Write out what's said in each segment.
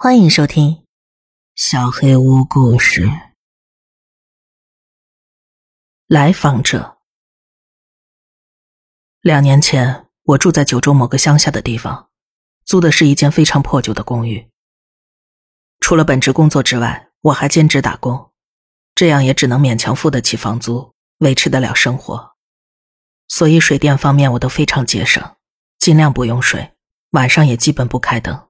欢迎收听《小黑屋故事》。来访者。两年前，我住在九州某个乡下的地方，租的是一间非常破旧的公寓。除了本职工作之外，我还兼职打工，这样也只能勉强付得起房租，维持得了生活。所以水电方面我都非常节省，尽量不用水，晚上也基本不开灯。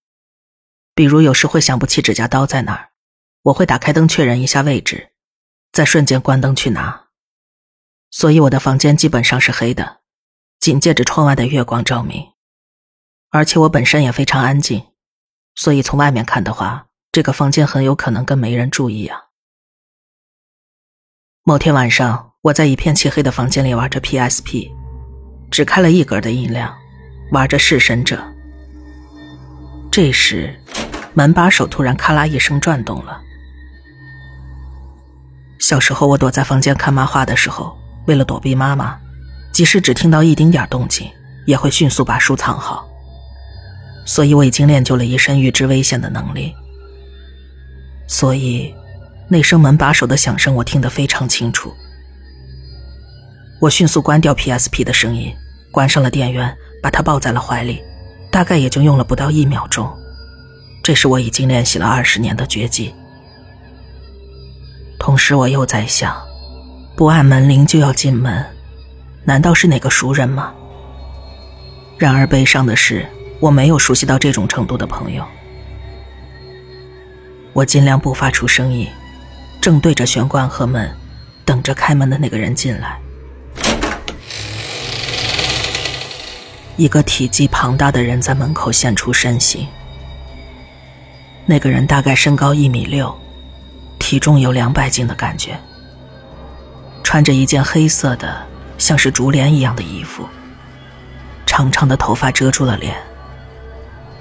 比如有时会想不起指甲刀在哪儿，我会打开灯确认一下位置，再瞬间关灯去拿。所以我的房间基本上是黑的，仅借着窗外的月光照明。而且我本身也非常安静，所以从外面看的话，这个房间很有可能跟没人住一样。某天晚上，我在一片漆黑的房间里玩着 PSP，只开了一格的音量，玩着《弑神者》。这时。门把手突然咔啦一声转动了。小时候，我躲在房间看漫画的时候，为了躲避妈妈，即使只听到一丁点动静，也会迅速把书藏好。所以我已经练就了一身预知危险的能力。所以，那声门把手的响声我听得非常清楚。我迅速关掉 PSP 的声音，关上了电源，把它抱在了怀里，大概也就用了不到一秒钟。这是我已经练习了二十年的绝技。同时，我又在想，不按门铃就要进门，难道是哪个熟人吗？然而，悲伤的是，我没有熟悉到这种程度的朋友。我尽量不发出声音，正对着玄关和门，等着开门的那个人进来。一个体积庞大的人在门口现出身形。那个人大概身高一米六，体重有两百斤的感觉。穿着一件黑色的，像是竹帘一样的衣服。长长的头发遮住了脸，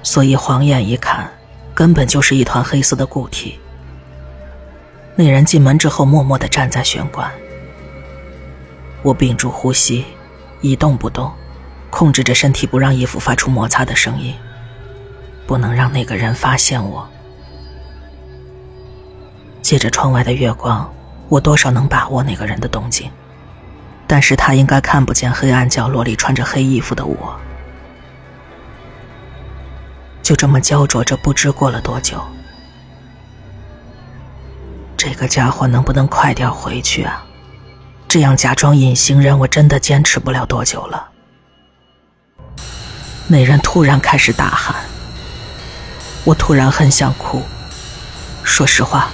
所以晃眼一看，根本就是一团黑色的固体。那人进门之后，默默的站在玄关。我屏住呼吸，一动不动，控制着身体不让衣服发出摩擦的声音，不能让那个人发现我。借着窗外的月光，我多少能把握那个人的动静，但是他应该看不见黑暗角落里穿着黑衣服的我。就这么焦灼着，不知过了多久。这个家伙能不能快点回去啊？这样假装隐形人，我真的坚持不了多久了。那人突然开始大喊，我突然很想哭。说实话。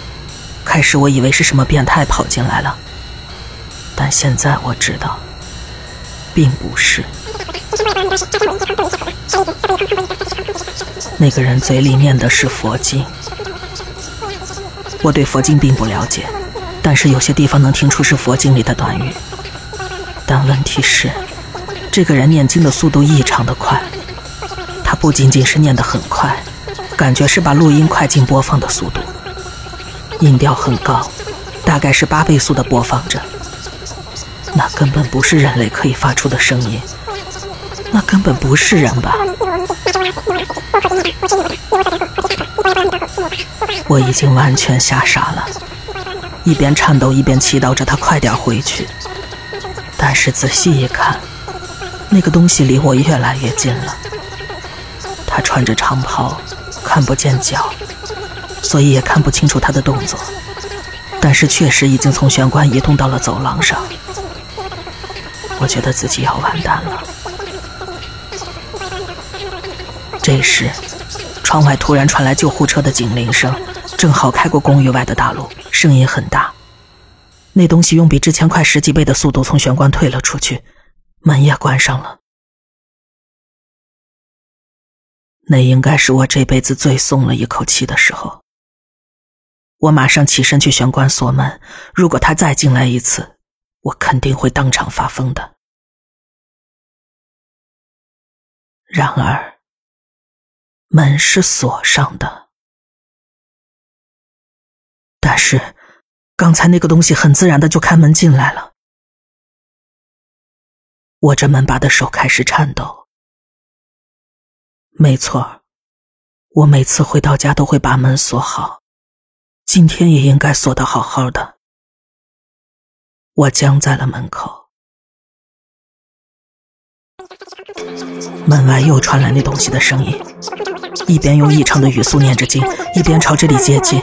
开始我以为是什么变态跑进来了，但现在我知道，并不是。那个人嘴里念的是佛经，我对佛经并不了解，但是有些地方能听出是佛经里的短语。但问题是，这个人念经的速度异常的快，他不仅仅是念得很快，感觉是把录音快进播放的速度。音调很高，大概是八倍速的播放着。那根本不是人类可以发出的声音，那根本不是人吧？我已经完全吓傻了，一边颤抖一边祈祷着他快点回去。但是仔细一看，那个东西离我越来越近了。他穿着长袍，看不见脚。所以也看不清楚他的动作，但是确实已经从玄关移动到了走廊上。我觉得自己要完蛋了。这时，窗外突然传来救护车的警铃声，正好开过公寓外的大路，声音很大。那东西用比之前快十几倍的速度从玄关退了出去，门也关上了。那应该是我这辈子最松了一口气的时候。我马上起身去玄关锁门。如果他再进来一次，我肯定会当场发疯的。然而，门是锁上的，但是刚才那个东西很自然的就开门进来了。握着门把的手开始颤抖。没错，我每次回到家都会把门锁好，今天也应该锁得好好的。我僵在了门口，门外又传来那东西的声音，一边用异常的语速念着经，一边朝这里接近。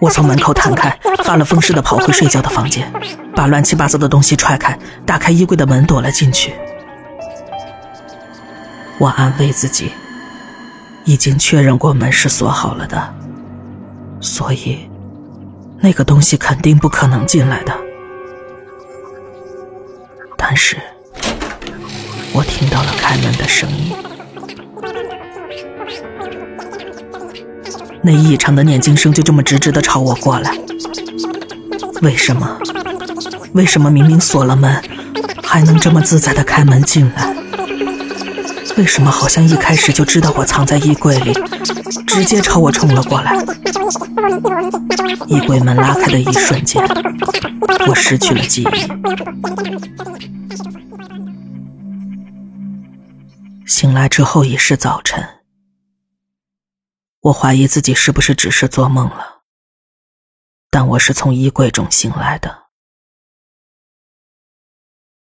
我从门口弹开，发了疯似的跑回睡觉的房间，把乱七八糟的东西踹开，打开衣柜的门躲了进去。我安慰自己。已经确认过门是锁好了的，所以那个东西肯定不可能进来的。但是，我听到了开门的声音，那异常的念经声就这么直直的朝我过来。为什么？为什么明明锁了门，还能这么自在的开门进来？为什么好像一开始就知道我藏在衣柜里，直接朝我冲了过来？衣柜门拉开的一瞬间，我失去了记忆。醒来之后已是早晨，我怀疑自己是不是只是做梦了，但我是从衣柜中醒来的。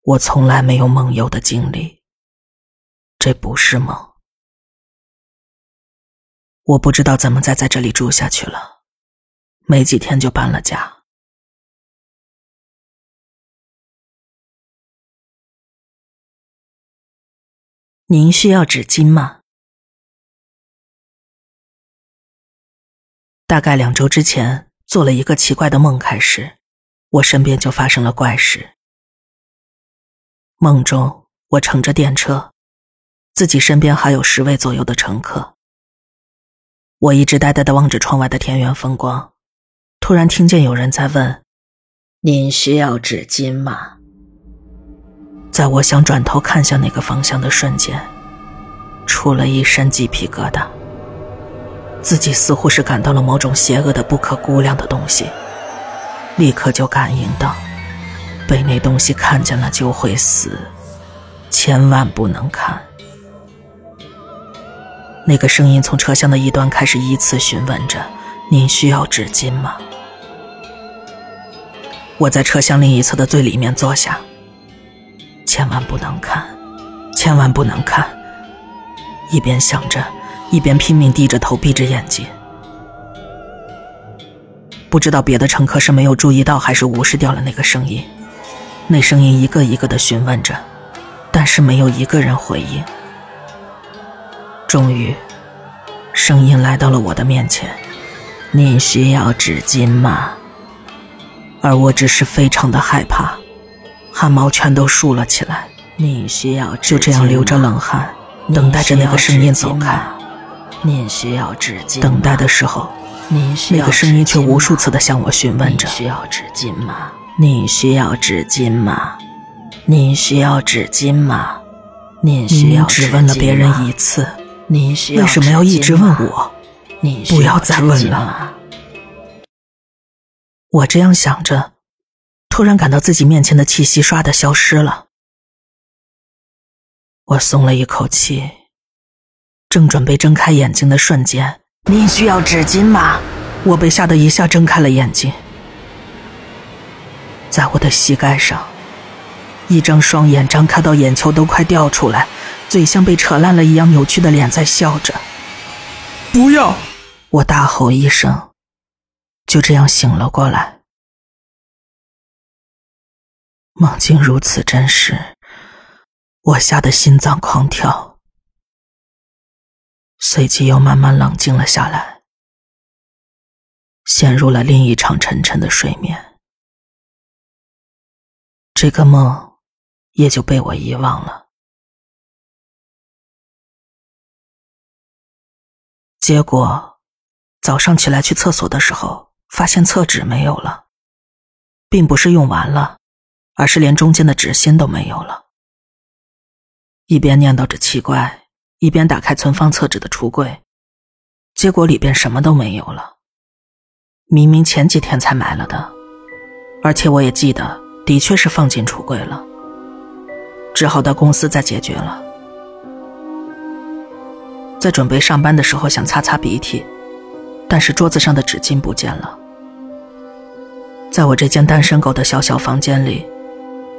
我从来没有梦游的经历。这不是梦，我不知道怎么再在这里住下去了，没几天就搬了家。您需要纸巾吗？大概两周之前做了一个奇怪的梦，开始，我身边就发生了怪事。梦中，我乘着电车。自己身边还有十位左右的乘客，我一直呆呆的望着窗外的田园风光，突然听见有人在问：“您需要纸巾吗？”在我想转头看向那个方向的瞬间，出了一身鸡皮疙瘩。自己似乎是感到了某种邪恶的、不可估量的东西，立刻就感应到，被那东西看见了就会死，千万不能看。那个声音从车厢的一端开始，依次询问着：“您需要纸巾吗？”我在车厢另一侧的最里面坐下。千万不能看，千万不能看！一边想着，一边拼命低着头，闭着眼睛。不知道别的乘客是没有注意到，还是无视掉了那个声音。那声音一个一个的询问着，但是没有一个人回应。终于，声音来到了我的面前：“你需要纸巾吗？”而我只是非常的害怕，汗毛全都竖了起来。你需要就这样流着冷汗，等待着那个声音走开。你需要纸巾？等待的时候，那个声音却无数次的向我询问着：“需要纸巾吗？你需要纸巾吗？你需要纸巾吗？你需要只问了别人一次。”你为什么要一直问我？你不要再问了。我这样想着，突然感到自己面前的气息唰的消失了。我松了一口气，正准备睁开眼睛的瞬间，你需要纸巾吗？我被吓得一下睁开了眼睛，在我的膝盖上，一张双眼张开到眼球都快掉出来。嘴像被扯烂了一样扭曲的脸在笑着，不要！我大吼一声，就这样醒了过来。梦境如此真实，我吓得心脏狂跳，随即又慢慢冷静了下来，陷入了另一场沉沉的睡眠。这个梦也就被我遗忘了。结果，早上起来去厕所的时候，发现厕纸没有了，并不是用完了，而是连中间的纸芯都没有了。一边念叨着奇怪，一边打开存放厕纸的橱柜，结果里边什么都没有了。明明前几天才买了的，而且我也记得，的确是放进橱柜了，只好到公司再解决了。在准备上班的时候想擦擦鼻涕，但是桌子上的纸巾不见了。在我这间单身狗的小小房间里，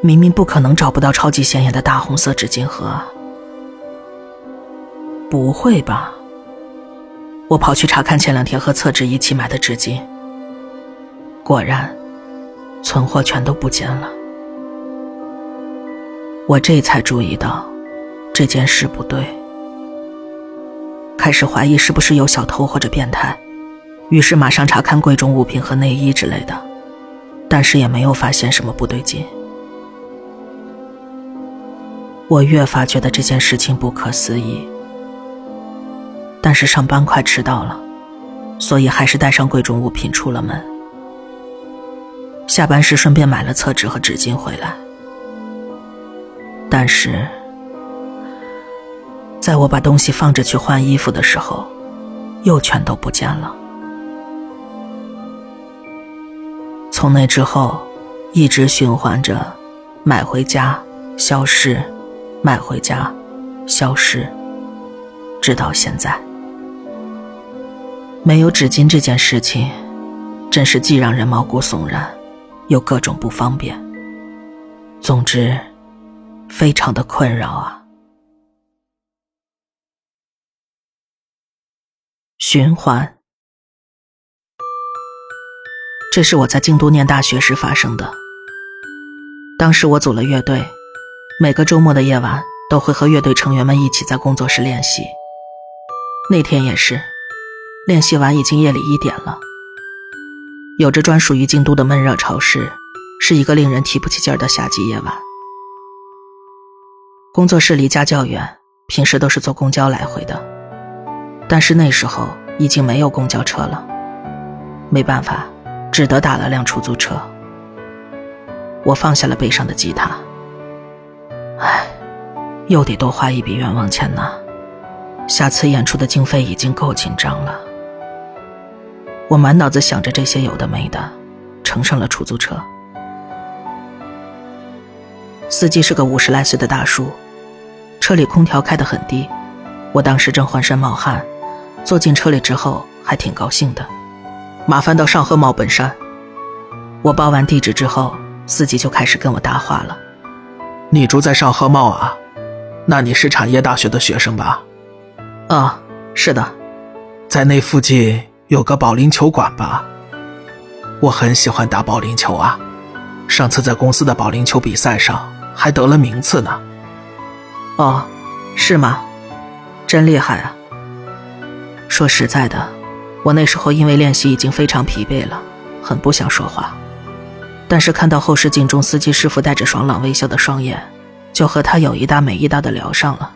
明明不可能找不到超级显眼的大红色纸巾盒！不会吧？我跑去查看前两天和厕纸一起买的纸巾，果然，存货全都不见了。我这才注意到这件事不对，开始怀疑是不是有小偷或者变态，于是马上查看贵重物品和内衣之类的，但是也没有发现什么不对劲。我越发觉得这件事情不可思议，但是上班快迟到了，所以还是带上贵重物品出了门。下班时顺便买了厕纸和纸巾回来。但是，在我把东西放着去换衣服的时候，又全都不见了。从那之后，一直循环着买回家消失，买回家消失，直到现在。没有纸巾这件事情，真是既让人毛骨悚然，又各种不方便。总之。非常的困扰啊！循环，这是我在京都念大学时发生的。当时我组了乐队，每个周末的夜晚都会和乐队成员们一起在工作室练习。那天也是，练习完已经夜里一点了。有着专属于京都的闷热潮湿，是一个令人提不起劲儿的夏季夜晚。工作室离家较远，平时都是坐公交来回的。但是那时候已经没有公交车了，没办法，只得打了辆出租车。我放下了背上的吉他，唉，又得多花一笔冤枉钱呢。下次演出的经费已经够紧张了。我满脑子想着这些有的没的，乘上了出租车。司机是个五十来岁的大叔。车里空调开得很低，我当时正浑身冒汗，坐进车里之后还挺高兴的。麻烦到上贺茂本山。我报完地址之后，司机就开始跟我搭话了。你住在上贺茂啊？那你是产业大学的学生吧？啊，是的。在那附近有个保龄球馆吧？我很喜欢打保龄球啊，上次在公司的保龄球比赛上还得了名次呢。哦，是吗？真厉害啊！说实在的，我那时候因为练习已经非常疲惫了，很不想说话。但是看到后视镜中司机师傅带着爽朗微笑的双眼，就和他有一搭没一搭的聊上了。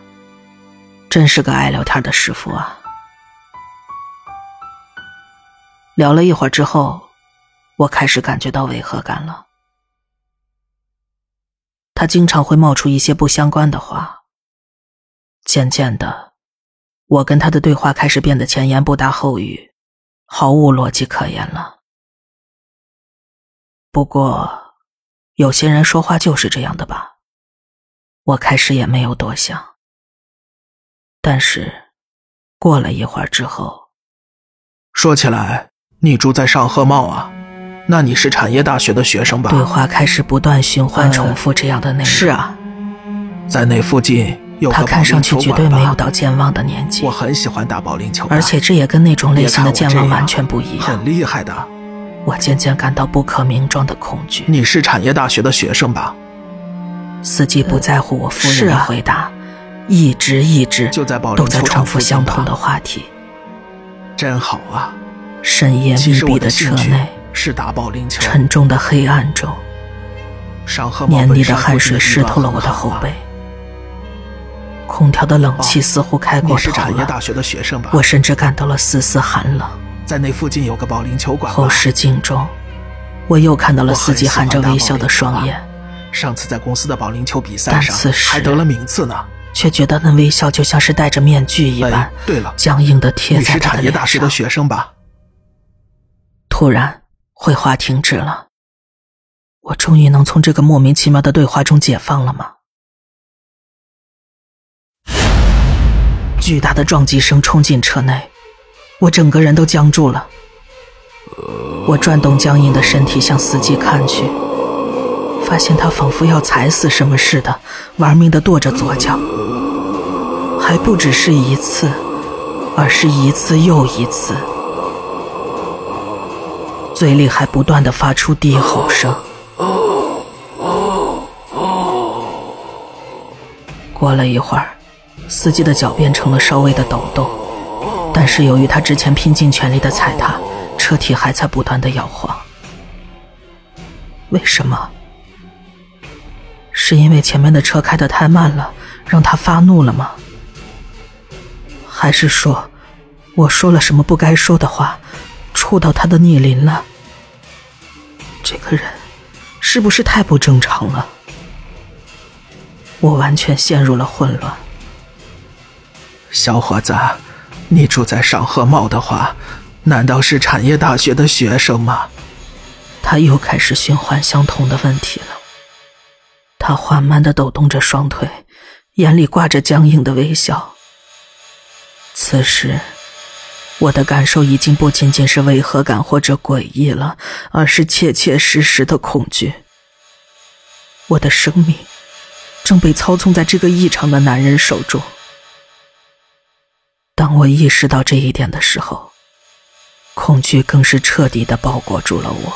真是个爱聊天的师傅啊！聊了一会儿之后，我开始感觉到违和感了。他经常会冒出一些不相关的话。渐渐的，我跟他的对话开始变得前言不搭后语，毫无逻辑可言了。不过，有些人说话就是这样的吧。我开始也没有多想。但是，过了一会儿之后，说起来，你住在上贺茂啊？那你是产业大学的学生吧？对话开始不断循环重复这样的内容。是啊，在那附近。他看上去绝对没有到健忘的年纪。我很喜欢打保龄球，而且这也跟那种类型的健忘完全不一样。很厉害的。我渐渐感到不可名状的恐惧。你是产业大学的学生吧？司机不在乎我夫人的回答，一直一直就在保都在重复相同的话题。真好啊！深夜密闭的车内，是打保龄球。沉重的黑暗中，黏腻的汗水湿透了我的后背。空调的冷气似乎开过头了。是产业大学的学生吧？我甚至感到了丝丝寒冷。在那附近有个保龄球馆。后视镜中，我又看到了司机含着微笑的双眼。上次在公司的保龄球比赛上还得了名次呢。却觉得那微笑就像是戴着面具一般，对了，僵硬的贴在他的脸上。你是产业大学的学生吧？突然，绘画停止了。我终于能从这个莫名其妙的对话中解放了吗？巨大的撞击声冲进车内，我整个人都僵住了。我转动僵硬的身体向司机看去，发现他仿佛要踩死什么似的，玩命地跺着左脚，还不只是一次，而是一次又一次，嘴里还不断地发出低吼声。过了一会儿，司机的脚变成了稍微的抖动，但是由于他之前拼尽全力的踩踏，车体还在不断的摇晃。为什么？是因为前面的车开得太慢了，让他发怒了吗？还是说，我说了什么不该说的话，触到他的逆鳞了？这个人，是不是太不正常了？我完全陷入了混乱。小伙子，你住在上河茂的话，难道是产业大学的学生吗？他又开始循环相同的问题了。他缓慢的抖动着双腿，眼里挂着僵硬的微笑。此时，我的感受已经不仅仅是违和感或者诡异了，而是切切实实的恐惧。我的生命。正被操纵在这个异常的男人手中。当我意识到这一点的时候，恐惧更是彻底的包裹住了我。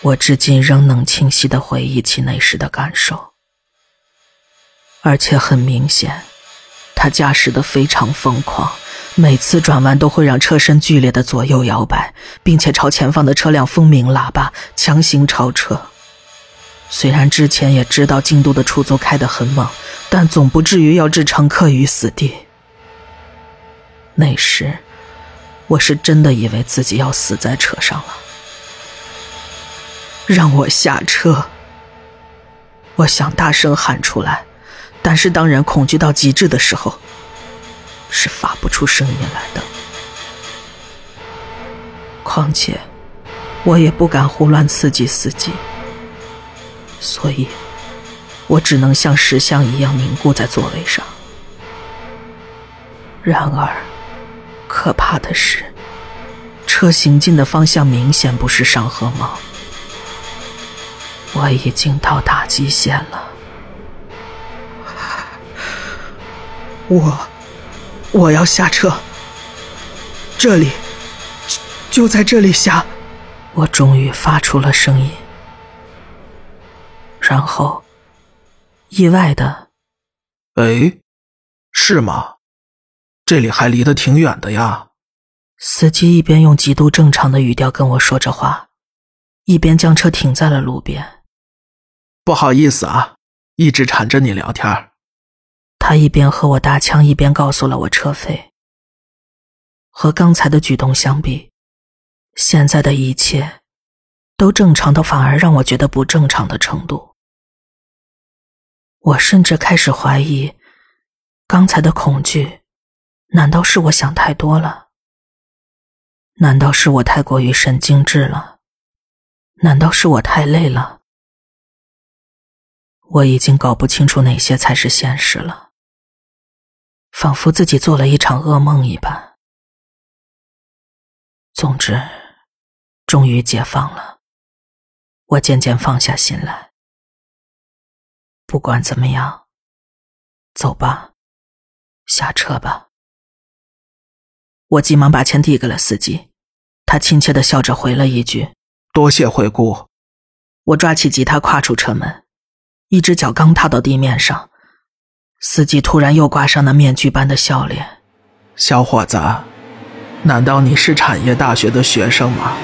我至今仍能清晰的回忆起那时的感受，而且很明显，他驾驶的非常疯狂，每次转弯都会让车身剧烈的左右摇摆，并且朝前方的车辆蜂鸣喇叭，强行超车。虽然之前也知道京都的出租开得很猛，但总不至于要置乘客于死地。那时，我是真的以为自己要死在车上了。让我下车！我想大声喊出来，但是当人恐惧到极致的时候，是发不出声音来的。况且，我也不敢胡乱刺激司机。所以，我只能像石像一样凝固在座位上。然而，可怕的是，车行进的方向明显不是上河茂。我已经到达极限了。我，我要下车。这里，就就在这里下。我终于发出了声音。然后，意外的，哎，是吗？这里还离得挺远的呀。司机一边用极度正常的语调跟我说着话，一边将车停在了路边。不好意思啊，一直缠着你聊天。他一边和我搭腔，一边告诉了我车费。和刚才的举动相比，现在的一切都正常的，反而让我觉得不正常的程度。我甚至开始怀疑，刚才的恐惧，难道是我想太多了？难道是我太过于神经质了？难道是我太累了？我已经搞不清楚哪些才是现实了，仿佛自己做了一场噩梦一般。总之，终于解放了，我渐渐放下心来。不管怎么样，走吧，下车吧。我急忙把钱递给了司机，他亲切的笑着回了一句：“多谢惠顾。”我抓起吉他，跨出车门，一只脚刚踏到地面上，司机突然又挂上那面具般的笑脸：“小伙子，难道你是产业大学的学生吗？”